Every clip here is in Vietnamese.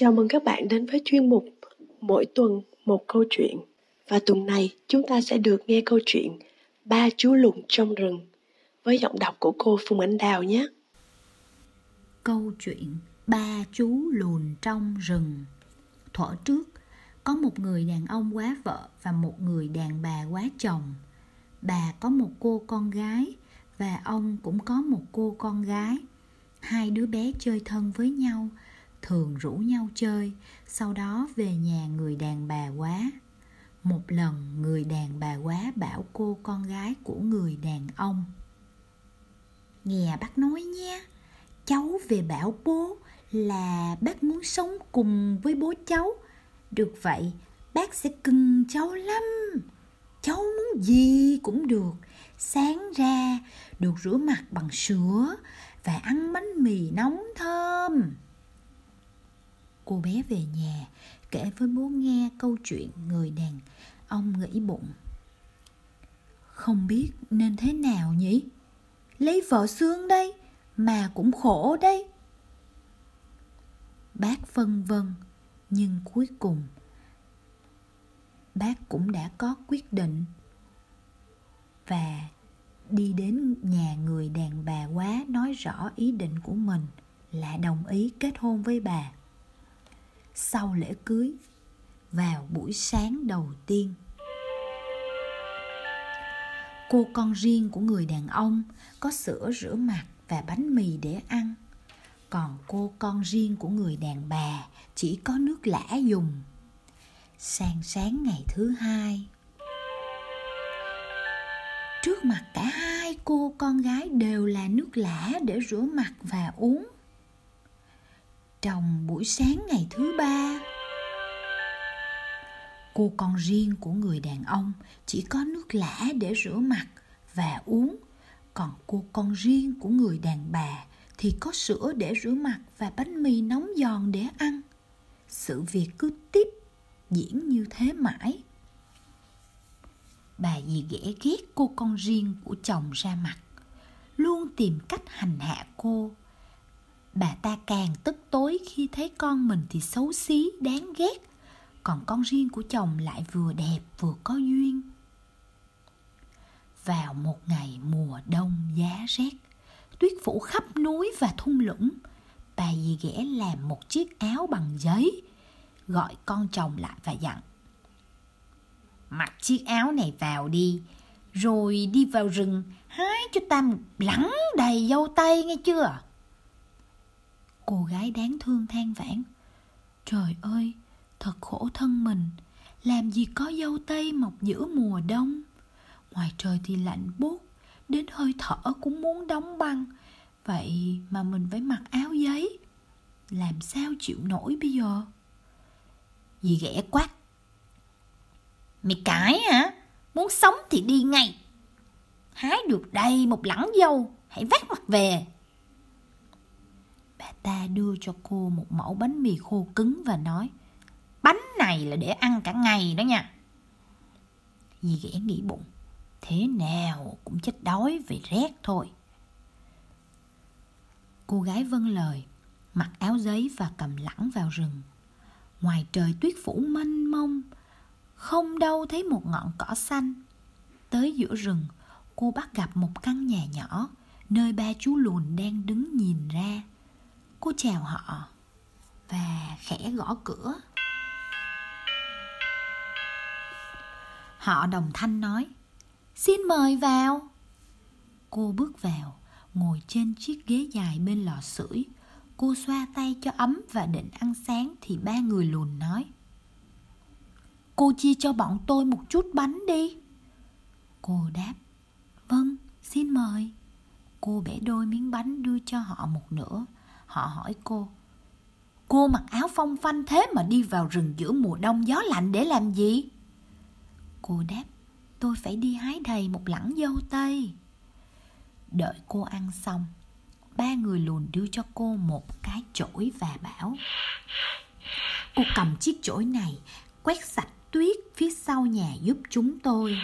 Chào mừng các bạn đến với chuyên mục Mỗi tuần một câu chuyện. Và tuần này chúng ta sẽ được nghe câu chuyện Ba chú lùn trong rừng với giọng đọc của cô Phùng Ánh Đào nhé. Câu chuyện Ba chú lùn trong rừng Thuở trước, có một người đàn ông quá vợ và một người đàn bà quá chồng. Bà có một cô con gái và ông cũng có một cô con gái. Hai đứa bé chơi thân với nhau, thường rủ nhau chơi, sau đó về nhà người đàn bà quá. Một lần người đàn bà quá bảo cô con gái của người đàn ông Nghe bác nói nha Cháu về bảo bố là bác muốn sống cùng với bố cháu. Được vậy bác sẽ cưng cháu lắm. Cháu muốn gì cũng được. Sáng ra được rửa mặt bằng sữa Và ăn bánh mì nóng thơm. Cô bé về nhà, kể với bố nghe câu chuyện người đàn ông nghĩ bụng. Không biết nên thế nào nhỉ? Lấy vợ xương đây, mà cũng khổ đây. Bác vân vân, Nhưng cuối cùng, Bác cũng đã có quyết định. Và đi đến nhà người đàn bà quá nói rõ ý định của mình là đồng ý kết hôn với bà sau lễ cưới, vào buổi sáng đầu tiên. Cô con riêng của người đàn ông có sữa rửa mặt và bánh mì để ăn. Còn cô con riêng của người đàn bà chỉ có nước lã dùng. Sang sáng ngày thứ hai, trước mặt cả hai cô con gái đều là nước lã để rửa mặt và uống trong buổi sáng ngày thứ ba. Cô con riêng của người đàn ông chỉ có nước lã để rửa mặt và uống. Còn cô con riêng của người đàn bà thì có sữa để rửa mặt và bánh mì nóng giòn để ăn. Sự việc cứ tiếp diễn như thế mãi. Bà dì ghẻ ghét cô con riêng của chồng ra mặt, luôn tìm cách hành hạ cô bà ta càng tức tối khi thấy con mình thì xấu xí, đáng ghét. Còn con riêng của chồng lại vừa đẹp, vừa có duyên. Vào một ngày mùa đông giá rét, tuyết phủ khắp núi và thung lũng. Bà dì ghẻ làm một chiếc áo bằng giấy, gọi con chồng lại và dặn, mặc chiếc áo này vào đi, rồi đi vào rừng, hái cho ta một lẵng đầy dâu tây nghe chưa? Cô gái đáng thương than vãn. Trời ơi, thật khổ thân mình, làm gì có dâu tây mọc giữa mùa đông. Ngoài trời thì lạnh buốt, đến hơi thở cũng muốn đóng băng. Vậy mà mình phải mặc áo giấy, làm sao chịu nổi bây giờ? Dì ghẻ quát. Mày cãi hả? Muốn sống thì đi ngay. Hái được đây một lẵng dâu, hãy vác mặt về ta đưa cho cô một mẫu bánh mì khô cứng và nói, bánh này là để ăn cả ngày đó nha. Dì ghẻ nghĩ bụng, thế nào cũng chết đói vì rét thôi. Cô gái vâng lời, mặc áo giấy và cầm lẳng vào rừng. Ngoài trời tuyết phủ mênh mông, không đâu thấy một ngọn cỏ xanh. Tới giữa rừng, cô bắt gặp một căn nhà nhỏ, nơi ba chú lùn đang đứng nhìn ra cô chào họ và khẽ gõ cửa. Họ đồng thanh nói, xin mời vào. Cô bước vào, ngồi trên chiếc ghế dài bên lò sưởi. Cô xoa tay cho ấm và định ăn sáng thì ba người lùn nói, cô chia cho bọn tôi một chút bánh đi. Cô đáp vâng xin mời. Cô bẻ đôi miếng bánh đưa cho họ một nửa. Họ hỏi cô Cô mặc áo phong phanh thế mà đi vào rừng giữa mùa đông gió lạnh để làm gì? Cô đáp, Tôi phải đi hái đầy một lẵng dâu tây. Đợi cô ăn xong, Ba người lùn đưa cho cô một cái chổi và bảo, Cô cầm chiếc chổi này, Quét sạch tuyết phía sau nhà giúp chúng tôi.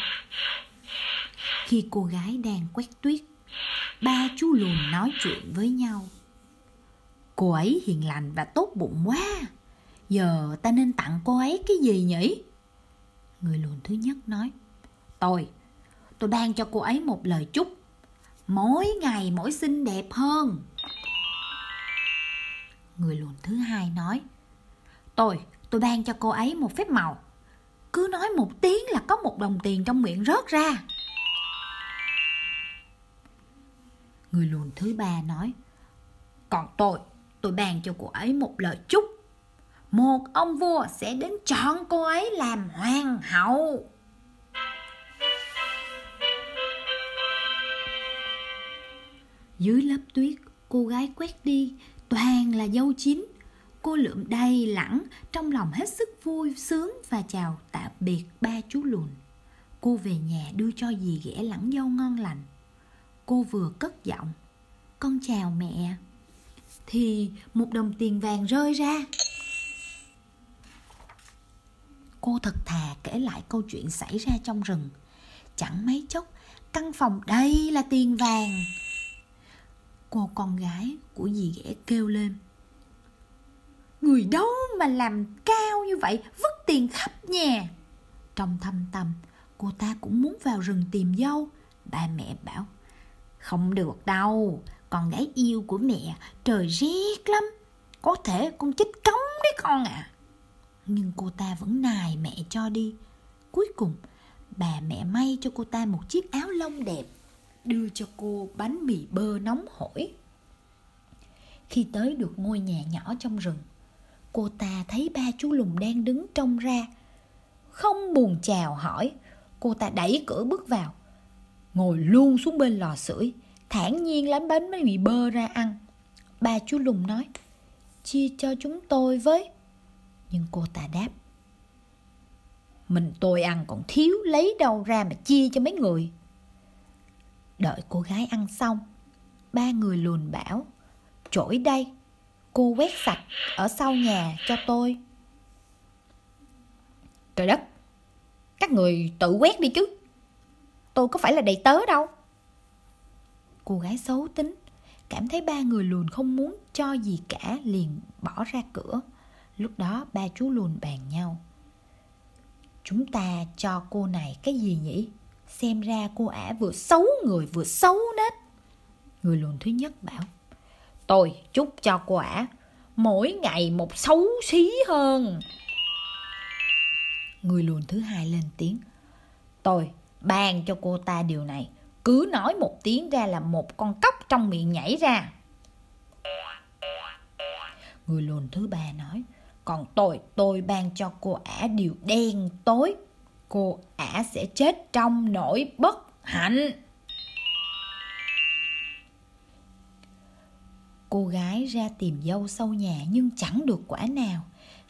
Khi cô gái đang quét tuyết, Ba chú lùn nói chuyện với nhau. Cô ấy hiền lành và tốt bụng quá. Giờ ta nên tặng cô ấy cái gì nhỉ? Người lùn thứ nhất nói Tôi, tôi ban cho cô ấy một lời chúc. Mỗi ngày mỗi xinh đẹp hơn. Người lùn thứ hai nói Tôi, tôi ban cho cô ấy một phép màu. Cứ nói một tiếng là có một đồng tiền trong miệng rớt ra. Người lùn thứ ba nói Còn tôi, tôi bàn cho cô ấy một lời chúc Một ông vua sẽ đến chọn cô ấy làm hoàng hậu Dưới lớp tuyết, cô gái quét đi, toàn là dâu chín. Cô lượm đầy lẳng, trong lòng hết sức vui sướng và chào tạm biệt ba chú lùn. Cô về nhà đưa cho dì ghẻ lẳng dâu ngon lành. Cô vừa cất giọng, con chào mẹ. Thì một đồng tiền vàng rơi ra. Cô thật thà kể lại câu chuyện xảy ra trong rừng. Chẳng mấy chốc, căn phòng đây là tiền vàng cô con gái của dì ghẻ kêu lên Người đâu mà làm cao như vậy Vứt tiền khắp nhà Trong thâm tâm Cô ta cũng muốn vào rừng tìm dâu Ba mẹ bảo Không được đâu con gái yêu của mẹ Trời rét lắm Có thể con chết cống đấy con à Nhưng cô ta vẫn nài mẹ cho đi Cuối cùng Bà mẹ may cho cô ta một chiếc áo lông đẹp đưa cho cô bánh mì bơ nóng hổi. Khi tới được ngôi nhà nhỏ trong rừng, cô ta thấy ba chú lùn đang đứng trông ra. Không buồn chào hỏi, cô ta đẩy cửa bước vào, ngồi luôn xuống bên lò sưởi, thản nhiên lấy bánh bị bơ ra ăn. Ba chú lùn nói, chia cho chúng tôi với. Nhưng cô ta đáp, mình tôi ăn còn thiếu lấy đâu ra mà chia cho mấy người. Đợi cô gái ăn xong, ba người lùn bảo, trỗi đây, cô quét sạch ở sau nhà cho tôi. Trời đất, các người tự quét đi chứ. Tôi có phải là đầy tớ đâu. Cô gái xấu tính, cảm thấy ba người lùn không muốn cho gì cả liền bỏ ra cửa. Lúc đó ba chú lùn bàn nhau. Chúng ta cho cô này cái gì nhỉ? Xem ra cô ả vừa xấu người vừa xấu nết Người lùn thứ nhất bảo Tôi chúc cho cô ả Mỗi ngày một xấu xí hơn Người lùn thứ hai lên tiếng Tôi ban cho cô ta điều này cứ nói một tiếng ra là một con cóc trong miệng nhảy ra. Người lùn thứ ba nói Còn tôi, tôi ban cho cô ả điều đen tối. Cô ả sẽ chết trong nỗi bất hạnh. Cô gái ra tìm dâu sâu nhà nhưng chẳng được quả nào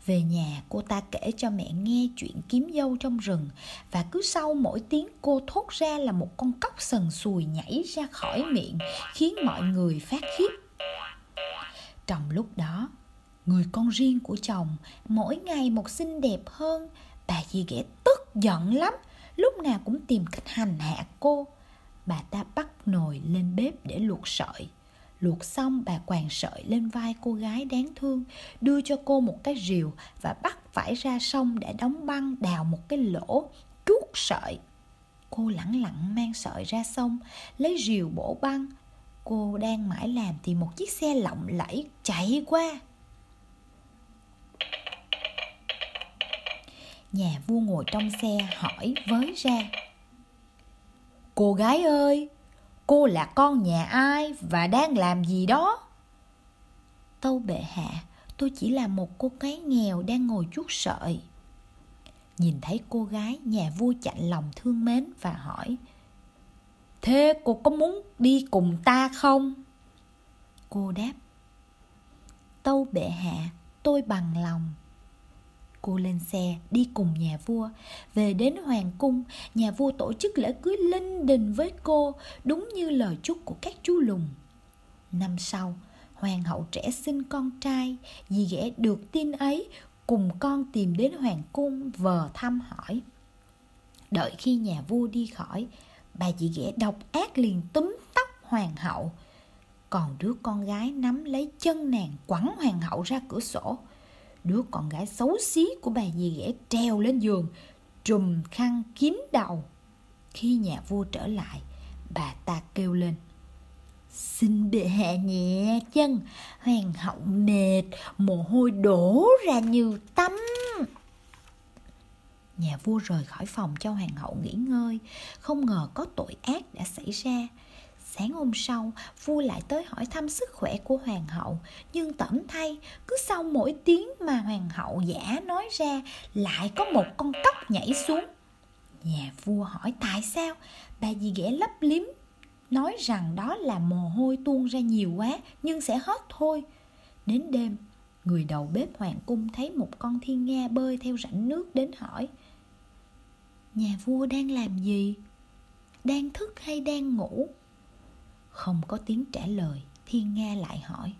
về nhà, cô ta kể cho mẹ nghe chuyện kiếm dâu trong rừng và cứ sau mỗi tiếng cô thốt ra là một con cóc sần sùi nhảy ra khỏi miệng, khiến mọi người phát khiếp. Trong lúc đó, người con riêng của chồng, mỗi ngày một xinh đẹp hơn. Bà dì ghẻ tức giận lắm, lúc nào cũng tìm cách hành hạ cô. Bà ta bắt nồi lên bếp để luộc sợi luộc xong bà quàng sợi lên vai cô gái đáng thương đưa cho cô một cái rìu và bắt phải ra sông để đóng băng đào một cái lỗ trút sợi. Cô lẳng lặng mang sợi ra sông lấy rìu bổ băng. Cô đang mãi làm thì một chiếc xe lộng lẫy chạy qua. Nhà vua ngồi trong xe hỏi với ra Cô gái ơi, cô là con nhà ai và đang làm gì đó? Tâu bệ hạ, tôi chỉ là một cô gái nghèo đang ngồi chuốt sợi. Nhìn thấy cô gái, nhà vua chạnh lòng thương mến và hỏi Thế cô có muốn đi cùng ta không? Cô đáp Tâu bệ hạ, tôi bằng lòng cô lên xe, đi cùng nhà vua. Về đến hoàng cung, nhà vua tổ chức lễ cưới linh đình với cô, đúng như lời chúc của các chú lùng năm sau, hoàng hậu trẻ sinh con trai, dì ghẻ được tin ấy, cùng con tìm đến hoàng cung vờ thăm hỏi. Đợi khi nhà vua đi khỏi, bà dì ghẻ độc ác liền túm tóc hoàng hậu. Còn đứa con gái nắm lấy chân nàng quẳng hoàng hậu ra cửa sổ. Đứa con gái xấu xí của bà dì ghẻ treo lên giường, trùm khăn kín đầu. Khi nhà vua trở lại, bà ta kêu lên. Xin bệ hạ nhẹ chân, hoàng hậu mệt, mồ hôi đổ ra như tắm. Nhà vua rời khỏi phòng cho hoàng hậu nghỉ ngơi, không ngờ có tội ác đã xảy ra. Sáng hôm sau, vua lại tới hỏi thăm sức khỏe của hoàng hậu, nhưng tẩm thay, cứ sau mỗi tiếng mà hoàng hậu giả nói ra, lại có một con cóc nhảy xuống. Nhà vua hỏi tại sao, bà dì ghẻ lấp liếm, nói rằng đó là mồ hôi tuôn ra nhiều quá, nhưng sẽ hết thôi. Đến đêm, người đầu bếp hoàng cung thấy một con thiên nga bơi theo rãnh nước đến hỏi – nhà vua đang làm gì đang thức hay đang ngủ không có tiếng trả lời thiên nga lại hỏi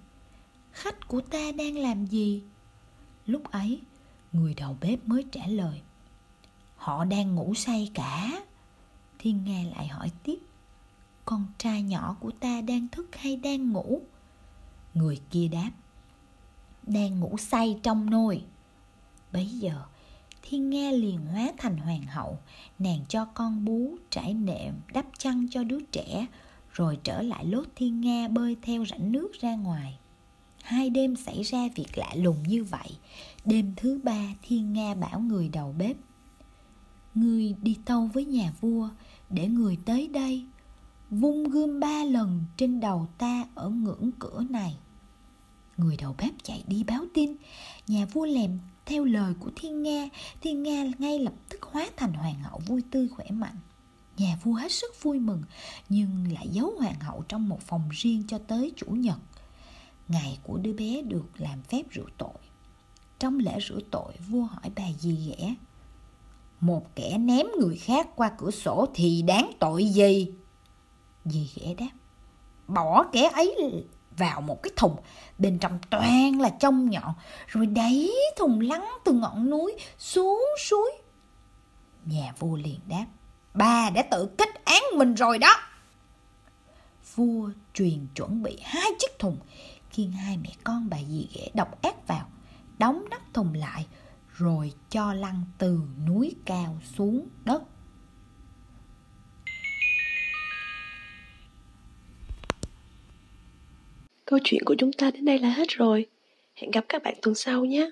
khách của ta đang làm gì? Lúc ấy người đầu bếp mới trả lời họ đang ngủ say cả. Thiên nga lại hỏi tiếp con trai nhỏ của ta đang thức hay đang ngủ? Người kia đáp đang ngủ say trong nôi bấy giờ Thiên Nga liền hóa thành hoàng hậu, nàng cho con bú, trải nệm, đắp chăn cho đứa trẻ, rồi trở lại lốt Thiên Nga bơi theo rãnh nước ra ngoài. Hai đêm xảy ra việc lạ lùng như vậy. Đêm thứ ba, Thiên Nga bảo người đầu bếp. Người đi tâu với nhà vua, để người tới đây, vung gươm ba lần trên đầu ta ở ngưỡng cửa này. Người đầu bếp chạy đi báo tin, nhà vua lèm theo lời của Thiên Nga, Thiên Nga ngay lập tức hóa thành hoàng hậu vui tươi khỏe mạnh. Nhà vua hết sức vui mừng, nhưng lại giấu hoàng hậu trong một phòng riêng cho tới chủ nhật. Ngày của đứa bé được làm phép rửa tội. Trong lễ rửa tội, vua hỏi bà gì ghẻ. Một kẻ ném người khác qua cửa sổ thì đáng tội gì? Dì ghẻ đáp. Bỏ kẻ ấy vào một cái thùng bên trong toàn là trong nhọn rồi đẩy thùng lắng từ ngọn núi xuống suối nhà vua liền đáp bà đã tự kết án mình rồi đó vua truyền chuẩn bị hai chiếc thùng khiêng hai mẹ con bà dì ghẻ độc ác vào, đóng nắp thùng lại, rồi cho lăn từ núi cao xuống đất Câu chuyện của chúng ta đến đây là hết rồi. Hẹn gặp các bạn tuần sau nhé.